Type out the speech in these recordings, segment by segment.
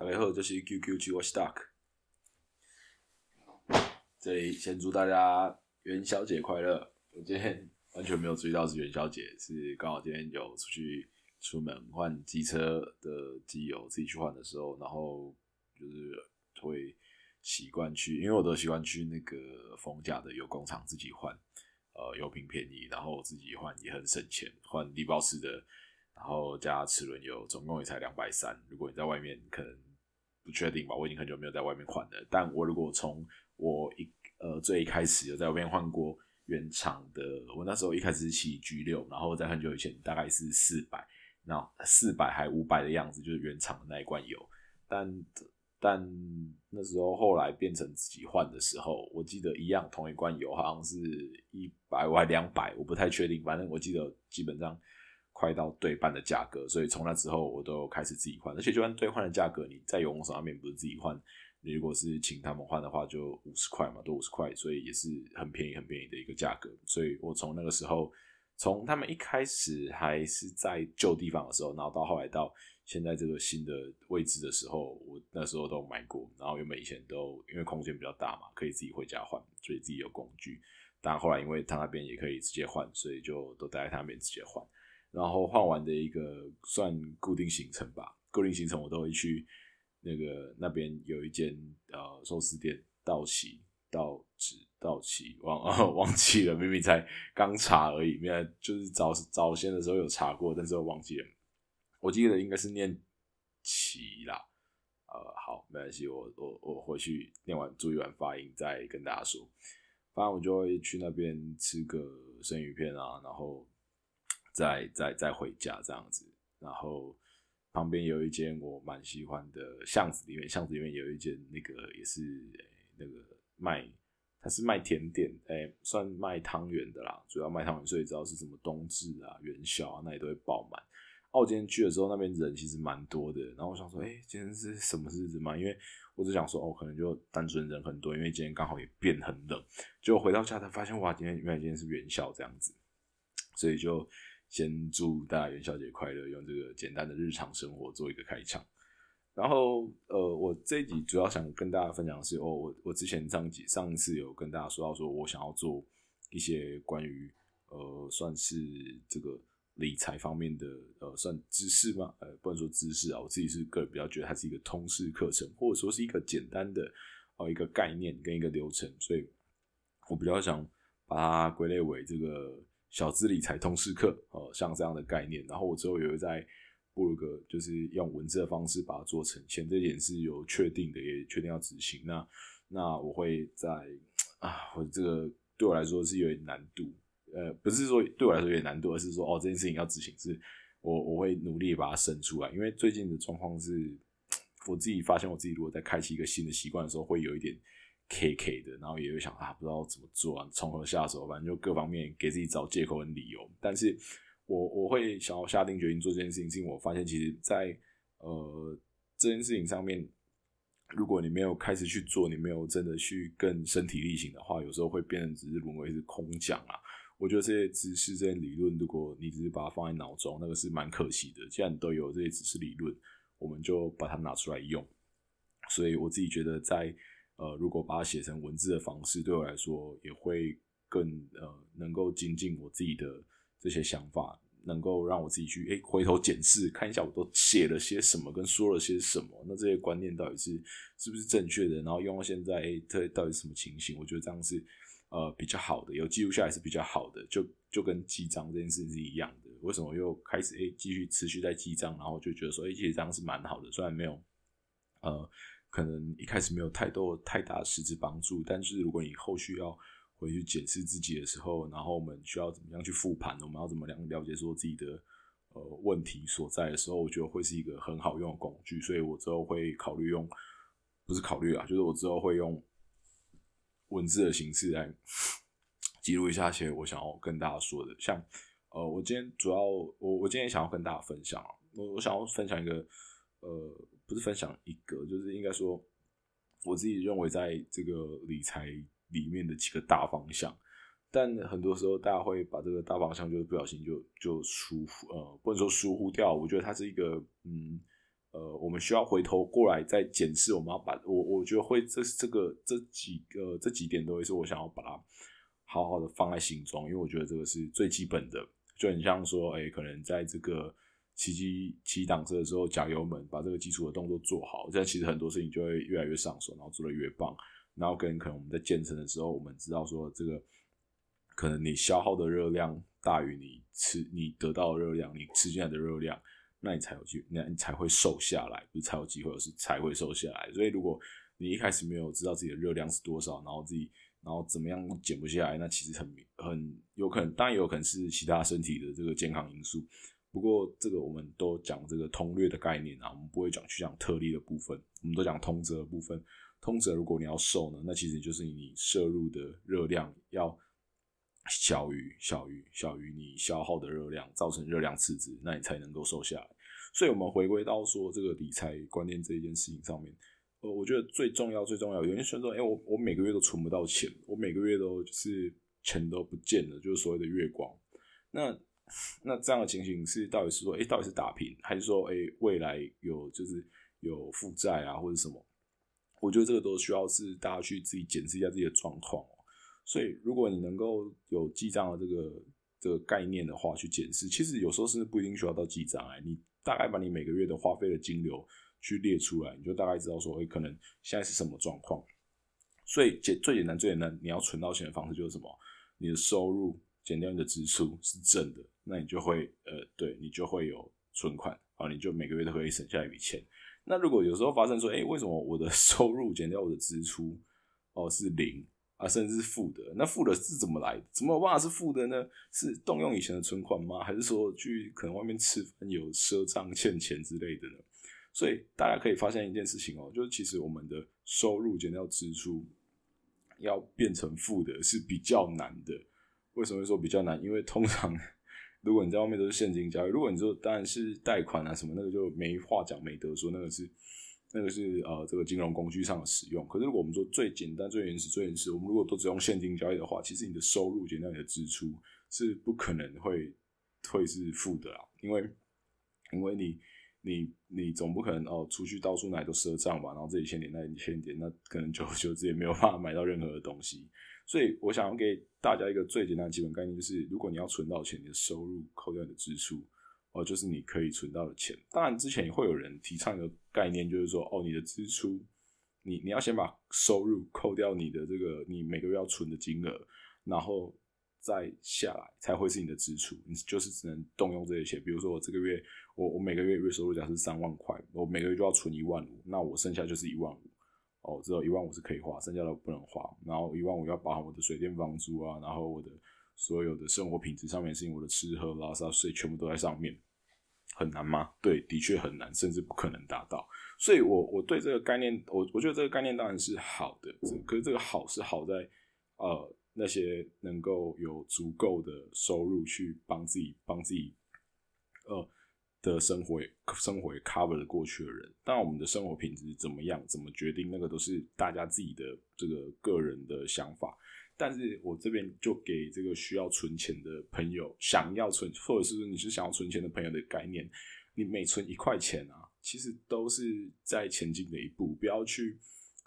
大家好，这是 QQ 七我是 Duck。这里先祝大家元宵节快乐！我今天完全没有注意到是元宵节，是刚好今天有出去出门换机车的机油，自己去换的时候，然后就是会习惯去，因为我都习惯去那个丰甲的油工厂自己换，呃，油品便宜，然后我自己换也很省钱，换低包式的，然后加齿轮油，总共也才两百三。如果你在外面可能不确定吧，我已经很久没有在外面换了，但我如果从我一呃最一开始有在外面换过原厂的，我那时候一开始是骑 G 六，然后在很久以前大概是四百，那四百还五百的样子，就是原厂的那一罐油。但但那时候后来变成自己换的时候，我记得一样同一罐油好像是一百还两百，我不太确定，反正我记得基本上快到对半的价格，所以从那之后我都开始自己换，而且就算兑换的价格，你在油工上面不是自己换。你如果是请他们换的话，就五十块嘛，多五十块，所以也是很便宜、很便宜的一个价格。所以我从那个时候，从他们一开始还是在旧地方的时候，然后到后来到现在这个新的位置的时候，我那时候都买过。然后原本以前都因为空间比较大嘛，可以自己回家换，所以自己有工具。但后来因为他那边也可以直接换，所以就都待在他那边直接换。然后换完的一个算固定行程吧，固定行程我都会去。那个那边有一间呃寿司店，道奇道指道奇忘 忘记了，明明才刚查而已，原来就是早早先的时候有查过，但是我忘记了。我记得应该是念奇啦，呃，好，没关系，我我我回去念完注意完发音再跟大家说。反正我就会去那边吃个生鱼片啊，然后再再再回家这样子，然后。旁边有一间我蛮喜欢的巷子里面，巷子里面有一间那个也是那个卖，它是卖甜点，哎，算卖汤圆的啦，主要卖汤圆，所以知道是什么冬至啊、元宵啊，那里都会爆满。哦，我今天去的时候，那边人其实蛮多的，然后我想说，哎，今天是什么日子嘛？因为我只想说，哦，可能就单纯人很多，因为今天刚好也变很冷。结果回到家才发现，哇，今天原来今天是元宵这样子，所以就。先祝大家元宵节快乐，用这个简单的日常生活做一个开场。然后，呃，我这一集主要想跟大家分享的是，哦，我我之前上集上一次有跟大家说到，说我想要做一些关于呃，算是这个理财方面的呃，算知识吗？呃，不能说知识啊，我自己是个人比较觉得它是一个通识课程，或者说是一个简单的哦一个概念跟一个流程，所以我比较想把它归类为这个。小资理财通识课，哦，像这样的概念，然后我之后也会在布鲁格，就是用文字的方式把它做成。前这点是有确定的，也确定要执行。那那我会在啊，我这个对我来说是有点难度，呃，不是说对我来说有点难度，而是说哦，这件事情要执行，是我我会努力把它生出来。因为最近的状况是，我自己发现我自己如果在开启一个新的习惯的时候，会有一点。K K 的，然后也会想啊，不知道怎么做啊，从何下手，反正就各方面给自己找借口跟理由。但是我我会想要下定决心做这件事情，是因为我发现其实，在呃这件事情上面，如果你没有开始去做，你没有真的去更身体力行的话，有时候会变成只是沦为是空讲啊。我觉得这些知识、这些理论，如果你只是把它放在脑中，那个是蛮可惜的。既然都有这些知识理论，我们就把它拿出来用。所以我自己觉得在。呃，如果把它写成文字的方式，对我来说也会更呃，能够精进我自己的这些想法，能够让我自己去诶回头检视，看一下我都写了些什么，跟说了些什么，那这些观念到底是是不是正确的？然后用到现在，诶，这到底什么情形？我觉得这样是呃比较好的，有记录下来是比较好的，就就跟记账这件事是一样的。为什么又开始诶继续持续在记账？然后就觉得说，诶，其实这样是蛮好的，虽然没有呃。可能一开始没有太多太大实质帮助，但是如果你后续要回去检视自己的时候，然后我们需要怎么样去复盘，我们要怎么样了解说自己的呃问题所在的时候，我觉得会是一个很好用的工具。所以我之后会考虑用，不是考虑啊，就是我之后会用文字的形式来 记录一下些我想要跟大家说的。像呃，我今天主要我我今天想要跟大家分享，我我想要分享一个呃。不是分享一个，就是应该说，我自己认为在这个理财里面的几个大方向，但很多时候大家会把这个大方向就是不小心就就疏忽，呃，不能说疏忽掉。我觉得它是一个，嗯，呃，我们需要回头过来再检视，我们要把我我觉得会这这个这几个这几点都会是我想要把它好好的放在心中，因为我觉得这个是最基本的，就很像说，哎，可能在这个骑机骑挡车的时候加油门，把这个基础的动作做好，这样其实很多事情就会越来越上手，然后做的越棒。然后跟可能我们在健身的时候，我们知道说这个可能你消耗的热量大于你吃你得到的热量，你吃进来的热量。那你才有机，那你才会瘦下来，不是才有机会，而是才会瘦下来。所以，如果你一开始没有知道自己的热量是多少，然后自己，然后怎么样减不下来，那其实很很有可能，当然也有可能是其他身体的这个健康因素。不过，这个我们都讲这个通略的概念啊，我们不会讲去讲特例的部分，我们都讲通则的部分。通则，如果你要瘦呢，那其实就是你摄入的热量要。小于小于小于你消耗的热量，造成热量赤字，那你才能够瘦下来。所以，我们回归到说这个理财观念这一件事情上面，呃，我觉得最重要最重要，有些人说，哎，我我每个月都存不到钱，我每个月都就是钱都不见了，就是所谓的月光。那 那这样的情形是到底是说，哎，到底是打平，还是说，哎，未来有就是有负债啊，或者什么？我觉得这个都需要是大家去自己检视一下自己的状况哦。所以，如果你能够有记账的这个这个概念的话，去检视，其实有时候是不一定需要到记账哎，你大概把你每个月的花费的金流去列出来，你就大概知道说，哎，可能现在是什么状况。所以简最简单最简单，你要存到钱的方式就是什么？你的收入减掉你的支出是正的，那你就会呃，对你就会有存款啊，你就每个月都可以省下一笔钱。那如果有时候发生说，哎，为什么我的 收入减掉我的支出哦是零？啊，甚至是负的，那负的是怎么来的？怎么有办法是负的呢？是动用以前的存款吗？还是说去可能外面吃饭有赊账欠钱之类的呢？所以大家可以发现一件事情哦，就是其实我们的收入减掉支出要变成负的是比较难的。为什么会说比较难？因为通常如果你在外面都是现金交易，如果你说当然是贷款啊什么，那个就没话讲没得说，那个是。那个是呃，这个金融工具上的使用。可是如果我们说最简单、最原始、最原始，我们如果都只用现金交易的话，其实你的收入减掉你的支出是不可能会会是负的啊，因为因为你你你总不可能哦，出去到处哪都赊账吧，然后这里欠点，那里欠点，那可能就就直接没有办法买到任何的东西。所以我想要给大家一个最简单的基本概念，就是如果你要存到钱，你的收入扣掉你的支出。哦，就是你可以存到的钱。当然，之前也会有人提倡一个概念，就是说，哦，你的支出，你你要先把收入扣掉你的这个你每个月要存的金额，然后再下来才会是你的支出。你就是只能动用这些钱。比如说，我这个月我我每个月月收入假是三万块，我每个月就要存一万五，那我剩下就是一万五。哦，只有一万五是可以花，剩下的不能花。然后一万五要包含我的水电房租啊，然后我的。所有的生活品质上面，是因为我的吃喝拉撒睡全部都在上面，很难吗？对，的确很难，甚至不可能达到。所以，我我对这个概念，我我觉得这个概念当然是好的，可是这个好是好在呃那些能够有足够的收入去帮自己帮自己呃的生活生活 cover 的过去的人。当，我们的生活品质怎么样，怎么决定，那个都是大家自己的这个个人的想法。但是我这边就给这个需要存钱的朋友，想要存，或者是说你是想要存钱的朋友的概念，你每存一块钱啊，其实都是在前进的一步。不要去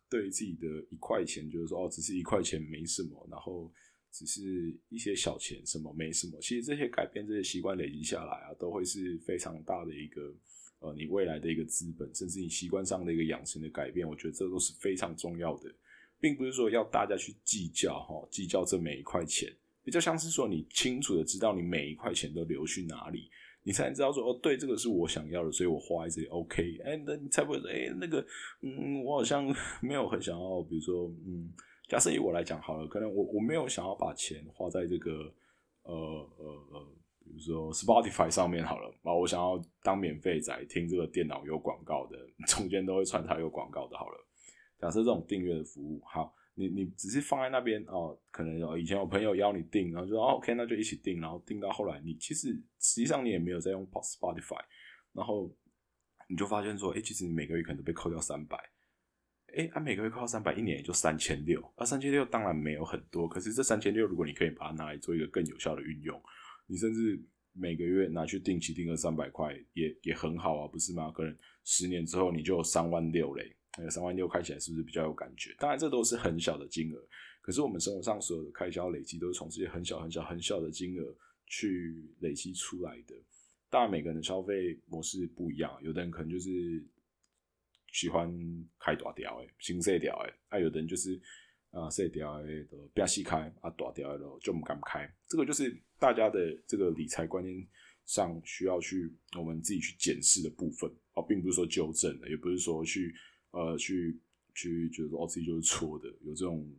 对自己的一块钱，就是说哦，只是一块钱没什么，然后只是一些小钱，什么没什么。其实这些改变、这些习惯累积下来啊，都会是非常大的一个呃，你未来的一个资本，甚至你习惯上的一个养成的改变。我觉得这都是非常重要的。并不是说要大家去计较哈，计较这每一块钱，比较像是说你清楚的知道你每一块钱都流去哪里，你才能知道说哦，对，这个是我想要的，所以我花在这里 OK。哎，那你才不会说哎，那个嗯，我好像 没有很想要，比如说嗯，假设以我来讲好了，可能我我没有想要把钱花在这个呃呃呃，比如说 Spotify 上面好了，啊，我想要当免费仔听这个电脑有广告的，中间都会穿插有广告的，好了。假设这种订阅的服务，好，你你只是放在那边哦，可能有以前有朋友邀你订，然后就说 OK，那就一起订，然后订到后来，你其实实际上你也没有在用 Spotify，然后你就发现说，哎，其实你每个月可能都被扣掉三百，哎，啊，每个月扣三百，一年也就三千六，啊，三千六当然没有很多，可是这三千六，如果你可以把它拿来做一个更有效的运用，你甚至每个月拿去定期定个三百块，也也很好啊，不是吗？可能十年之后你就三万六嘞，那个三万六开起来是不是比较有感觉？当然这都是很小的金额，可是我们生活上所有的开销累积都是从这些很小很小很小的金额去累积出来的。当然每个人的消费模式不一样，有的人可能就是喜欢开大条诶，新色条诶，啊有的人就是啊色条诶都不要细开啊大条的就不敢开，这个就是大家的这个理财观念。上需要去我们自己去检视的部分。哦，并不是说纠正的，也不是说去呃去去觉得说哦自己就是错的，有这种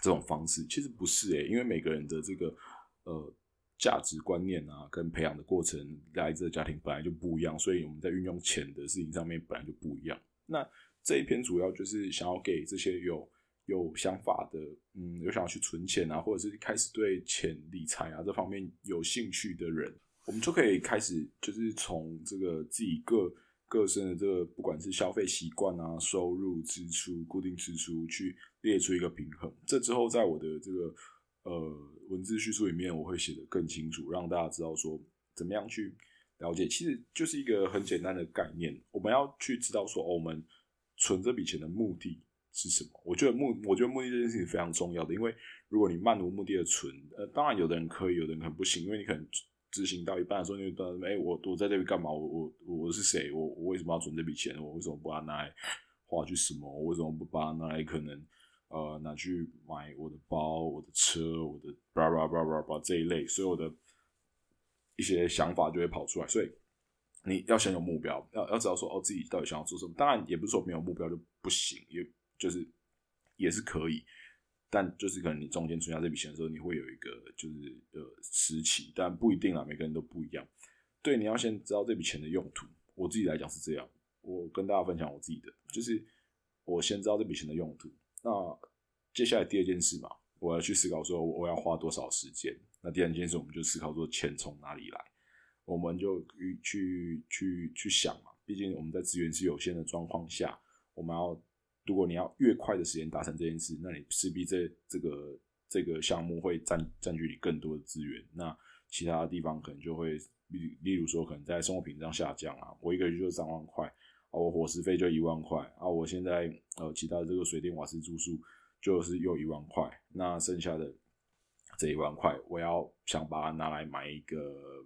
这种方式，其实不是诶，因为每个人的这个呃价值观念啊，跟培养的过程来自的家庭本来就不一样，所以我们在运用钱的事情上面本来就不一样。那这一篇主要就是想要给这些有有想法的，嗯，有想要去存钱啊，或者是开始对钱理财啊这方面有兴趣的人。我们就可以开始，就是从这个自己个个身的这个，不管是消费习惯啊、收入、支出、固定支出，去列出一个平衡。这之后，在我的这个呃文字叙述里面，我会写的更清楚，让大家知道说怎么样去了解。其实就是一个很简单的概念，我们要去知道说，我们存这笔钱的目的是什么。我觉得目，我觉得目的这件事情非常重要的，因为如果你漫无目的的存，呃，当然有的人可以，有的人可能不行，因为你可能。执行到一半的时候，你就哎，我我在这边干嘛？我我我是谁？我我为什么要存这笔钱？我为什么不把它拿来花去什么？我为什么不把它拿来可能呃拿去买我的包、我的车、我的叭叭叭叭叭这一类所有的一些想法就会跑出来。所以你要先有目标，要要知道说哦自己到底想要做什么。当然也不是说没有目标就不行，也就是也是可以。但就是可能你中间存下这笔钱的时候，你会有一个就是呃时期，但不一定啦，每个人都不一样。对，你要先知道这笔钱的用途。我自己来讲是这样，我跟大家分享我自己的，就是我先知道这笔钱的用途。那接下来第二件事嘛，我要去思考说我要花多少时间。那第二件事，我们就思考说钱从哪里来，我们就去去去想嘛。毕竟我们在资源是有限的状况下，我们要。如果你要越快的时间达成这件事，那你势必这这个这个项目会占占据你更多的资源。那其他的地方可能就会，例例如说，可能在生活品质上下降啊。我一个月就三万块啊，我伙食费就一万块啊，我现在呃其他的这个水电瓦斯住宿就是又一万块。那剩下的这一万块，我要想把它拿来买一个，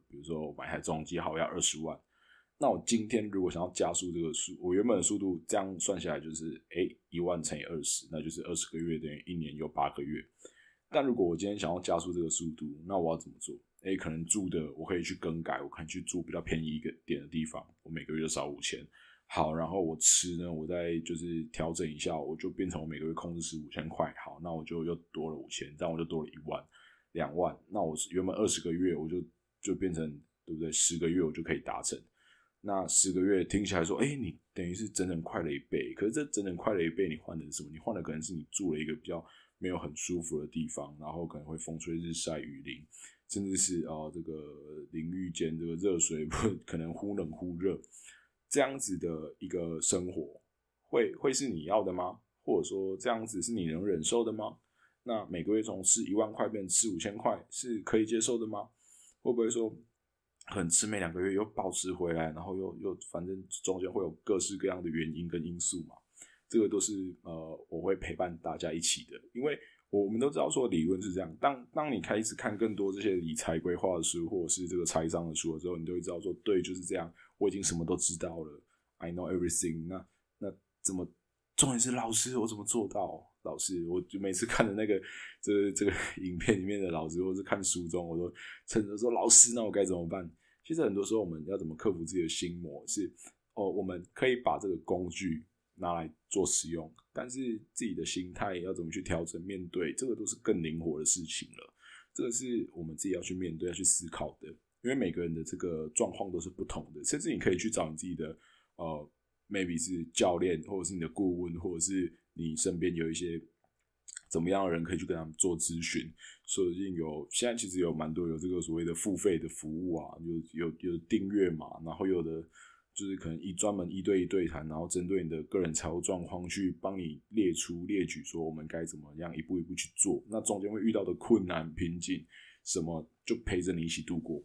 比如说买台重机，好要二十万。那我今天如果想要加速这个速，我原本的速度这样算下来就是，哎，一万乘以二十，那就是二十个月等于一年有八个月。但如果我今天想要加速这个速度，那我要怎么做？哎，可能住的我可以去更改，我可以去住比较便宜一个点的地方，我每个月少五千。好，然后我吃呢，我再就是调整一下，我就变成我每个月控制是五千块。好，那我就又多了五千，这样我就多了一万、两万。那我原本二十个月，我就就变成对不对？十个月我就可以达成。那十个月听起来说，哎，你等于是整整快了一倍。可是这整整快了一倍，你换的是什么？你换的可能是你住了一个比较没有很舒服的地方，然后可能会风吹日晒雨淋，甚至是啊这个淋浴间这个热水 可能忽冷忽热，这样子的一个生活，会会是你要的吗？或者说这样子是你能忍受的吗？那每个月从吃一万块变吃五千块是可以接受的吗？会不会说？很吃每两个月又保持回来，然后又又反正中间会有各式各样的原因跟因素嘛，这个都是呃我会陪伴大家一起的，因为我们都知道说理论是这样，当当你开始看更多这些理财规划的书或者是这个财商的书的时候，你就会知道说对就是这样，我已经什么都知道了，I know everything。那那怎么重点是老师我怎么做到？老师我就每次看的那个这这个 影片里面的老师，或是看书中，我都趁着说老师，那我该怎么办？其实很多时候，我们要怎么克服自己的心魔？是哦，我们可以把这个工具拿来做使用，但是自己的心态要怎么去调整？面对这个都是更灵活的事情了。这个是我们自己要去面对、要去思考的。因为每个人的这个状况都是不同的，甚至你可以去找你自己的呃，maybe 是教练，或者是你的顾问，或者是你身边有一些。怎么样的人可以去跟他们做咨询？所以有现在其实有蛮多有这个所谓的付费的服务啊，有有有订阅嘛，然后有的就是可能一专门一对一对谈，然后针对你的个人财务状况去帮你列出列举，说我们该怎么样一步一步去做。那中间会遇到的困难瓶颈什么，就陪着你一起度过。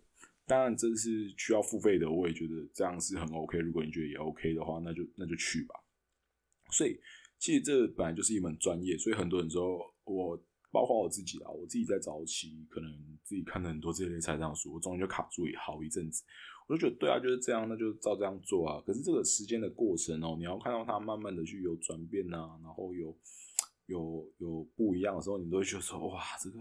当然这是需要付费的，我也觉得这样是很 OK。如果你觉得也 OK 的话，那就那就去吧。所以其实这本来就是一门专业，所以很多人说，我包括我自己啊，我自己在早期可能自己看了很多这类财商书，我中间就卡住也好一阵子。我就觉得对啊，就是这样，那就照这样做啊。可是这个时间的过程哦，你要看到它慢慢的去有转变啊，然后有有有不一样的时候，你都会觉得说哇，这个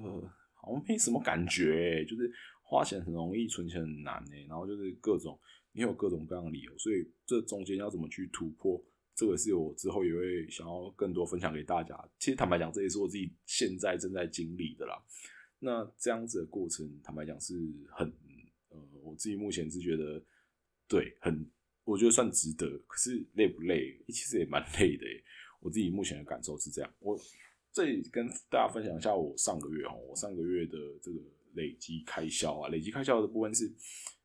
好像没什么感觉，就是花钱很容易，存钱很难哎。然后就是各种你有各种各样的理由，所以这中间要怎么去突破，这个是我之后也会想要更多分享给大家。其实坦白讲，这也是我自己现在正在经历的啦。那这样子的过程，坦白讲是很。我自己目前是觉得，对，很，我觉得算值得。可是累不累？其实也蛮累的。我自己目前的感受是这样。我这里跟大家分享一下，我上个月哦，我上个月的这个累积开销啊，累积开销的部分是，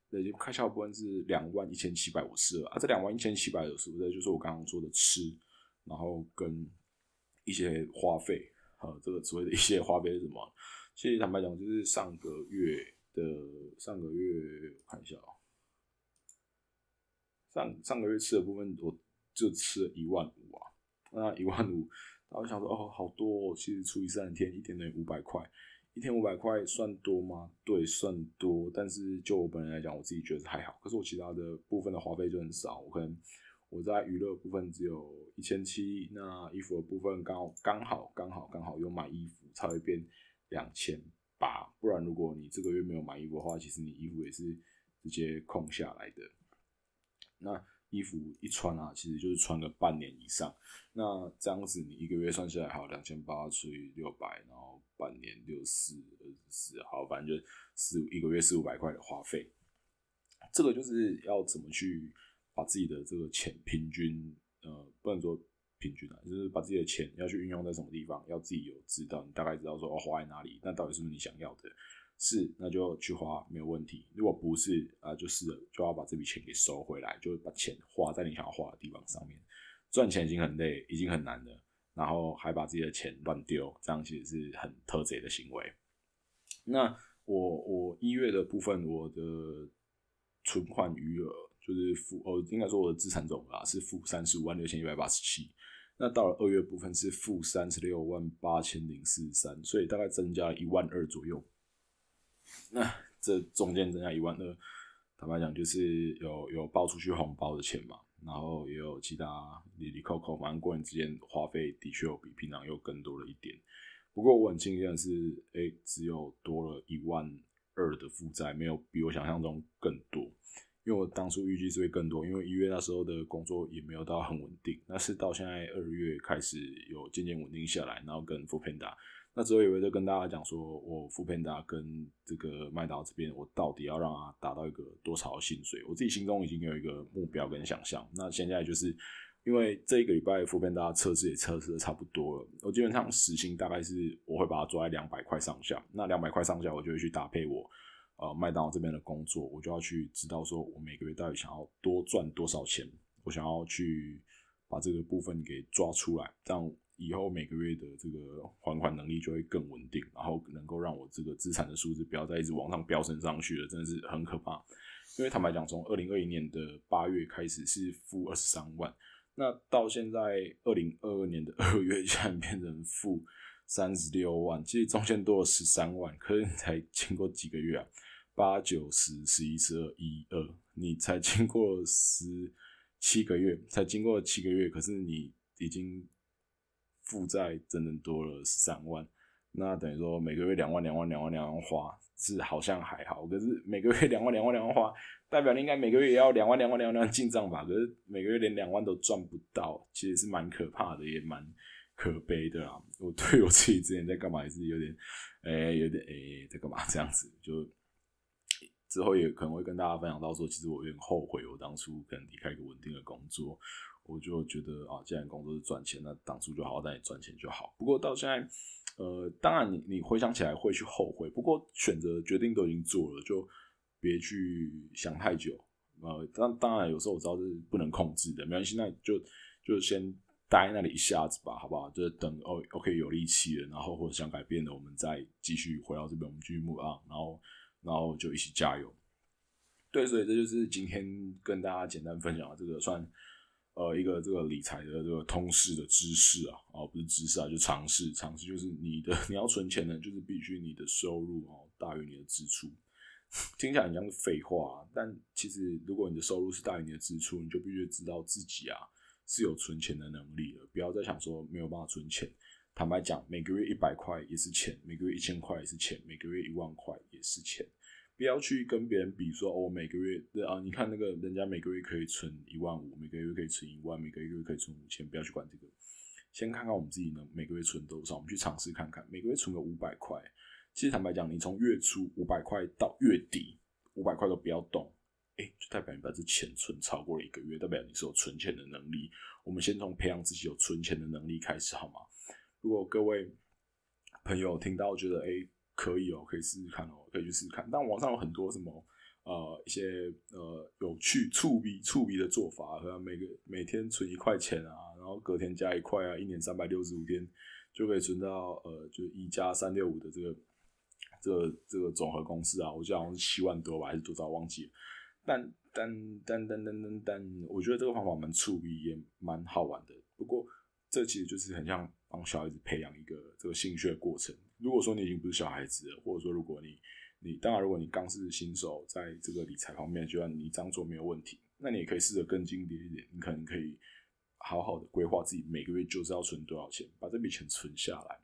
累积开销部分是两万一千七百五十二啊。这两万一千七百五十二就是我刚刚说的吃，然后跟一些花费，呃，这个所谓的一些花费是什么？其实坦白讲，就是上个月。的上个月我看一下啊，上上个月吃的部分我就吃了一万五啊，那一万五，然后想说哦好多，哦，其实除以三十天，一天等于五百块，一天五百块算多吗？对，算多，但是就我本人来讲，我自己觉得还好。可是我其他的部分的花费就很少，我可能我在娱乐部分只有一千七，那衣服的部分刚好刚好刚好刚好有买衣服才会变两千。不然，如果你这个月没有买衣服的话，其实你衣服也是直接空下来的。那衣服一穿啊，其实就是穿个半年以上。那这样子，你一个月算下来，好两千八除以六百，然后半年六四二十四，好，反正就四一个月四五百块的花费。这个就是要怎么去把自己的这个钱平均，呃，不能说。平均啊，就是把自己的钱要去运用在什么地方，要自己有知道，你大概知道说哦花在哪里，那到底是不是你想要的？是，那就去花没有问题。如果不是啊，就是就要把这笔钱给收回来，就把钱花在你想要花的地方上面。赚钱已经很累，已经很难了，然后还把自己的钱乱丢，这样其实是很特贼的行为。那我我一月的部分，我的存款余额就是负哦，应该说我的资产总额是负三十五万六千一百八十七。那到了二月部分是负三十六万八千零四十三，所以大概增加一万二左右。那这中间增加一万二，坦白讲就是有有包出去红包的钱嘛，然后也有其他里里扣扣，反正过年之间花费的确有比平常又更多了一点。不过我很庆幸的是，哎，只有多了一万二的负债，没有比我想象中更多。因为我当初预计是会更多，因为一月那时候的工作也没有到很稳定，那是到现在二月开始有渐渐稳定下来，然后跟富平达，那之后也会再跟大家讲说，我富平达跟这个麦当劳这边，我到底要让他达到一个多少薪水，我自己心中已经有一个目标跟想象。那现在就是因为这一个礼拜富平达测试也测试的差不多了，我基本上时薪大概是我会把它做在两百块上下，那两百块上下我就会去搭配我。呃，麦当劳这边的工作，我就要去知道，说我每个月到底想要多赚多少钱，我想要去把这个部分给抓出来，这样以后每个月的这个还款能力就会更稳定，然后能够让我这个资产的数字不要再一直往上飙升上去了，真的是很可怕。因为坦白讲，从二零二一年的八月开始是负二十三万，那到现在二零二二年的二月，竟然变成负。三十六万，其实中间多了十三万，可是你才经过几个月啊？八九十十一十二一二，你才经过十七个月，才经过七个月，可是你已经负债整整多了十三万，那等于说每个月两万两万两万两万花，是好像还好，可是每个月两万两万两万花，代表你应该每个月也要两万两万两万两万进账吧？可是每个月连两万都赚不到，其实是蛮可怕的，也蛮。可悲的啊！我对我自己之前在干嘛也是有点，诶，有点诶，在干嘛这样子？就之后也可能会跟大家分享到说，其实我有点后悔，我当初可能离开一个稳定的工作，我就觉得啊，既然工作是赚钱，那当初就好好在赚钱就好。不过到现在，呃，当然你你回想起来会去后悔，不过选择决定都已经做了，就别去想太久。呃，当当然有时候我知道是不能控制的，没关系，那就就先。待那里一下子吧，好不好？就是等哦，OK，有力气了，然后或者想改变的，我们再继续回到这边，我们继续 move on，然后，然后就一起加油。对，所以这就是今天跟大家简单分享的这个算呃一个这个理财的这个通识的知识啊，哦不是知识啊，就常识，常识就是你的你要存钱呢，就是必须你的收入哦大于你的支出。听起来很像是废话，但其实如果你的收入是大于你的支出，你就必须知道自己啊是有存钱的能力了，不要再想说没有办法存钱。坦白讲，每个月一百块也是钱，每个月一千块也是钱，每个月一万块也是钱。不要去跟别人比说，哦，每个月啊，你看那个人家每个月可以存一万五，每个月可以存一万，每个月可以存五千。不要去管这个，先看看我们自己能每个月存多少，我们去尝试看看，每个月存个五百块。其实坦白讲，你从月初五百块到月底五百块都不要动，哎，就代表你把这钱存超过了一个月，代表你是有存钱的能力。我们先从培养自己有存钱的能力开始，好吗？如果各位朋友听到觉得哎可以哦，可以试试看哦，可以去试试看。但网上有很多什么呃一些呃有趣触鼻触鼻的做法，和每个每天存一块钱啊，然后隔天加一块啊，一年三百六十五天就可以存到呃就一加三六五的这个这个这个总和公式啊，我记得好像是七万多吧，还是多少忘记了。但但但但但但但，我觉得这个方法蛮触鼻，也蛮好玩的。不过这其实就是很像。帮小孩子培养一个这个兴趣的过程。如果说你已经不是小孩子了，或者说如果你你当然如果你刚是新手，在这个理财方面，就算你这样做没有问题，那你也可以试着更精简一点。你可能可以好好的规划自己每个月就是要存多少钱，把这笔钱存下来。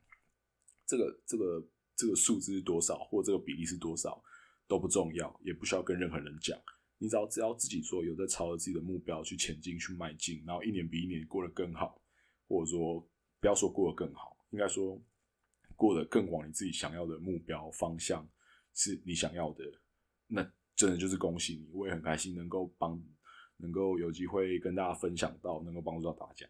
这个这个这个数字是多少，或这个比例是多少都不重要，也不需要跟任何人讲。你只要只要自己说，有在朝着自己的目标去前进去迈进，然后一年比一年过得更好，或者说。不要说过得更好，应该说过得更往你自己想要的目标方向是你想要的，那真的就是恭喜你，我也很开心能够帮，能够有机会跟大家分享到，能够帮助到大家。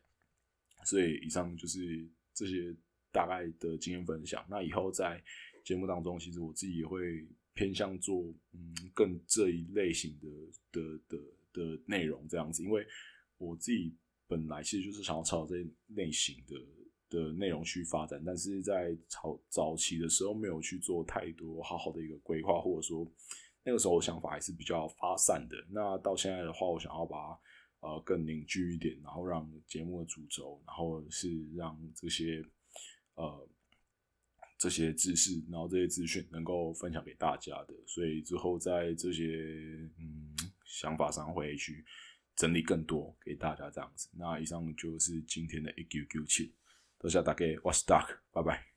所以以上就是这些大概的经验分享。那以后在节目当中，其实我自己也会偏向做嗯更这一类型的的的的内容这样子，因为我自己本来其实就是想要朝这类型的。的内容去发展，但是在早早期的时候没有去做太多好好的一个规划，或者说那个时候想法还是比较发散的。那到现在的话，我想要把呃更凝聚一点，然后让节目的主轴，然后是让这些呃这些知识，然后这些资讯能够分享给大家的。所以之后在这些嗯想法上会去整理更多给大家这样子。那以上就是今天的一 Q Q 七。多谢大家，我是 Duck，拜拜。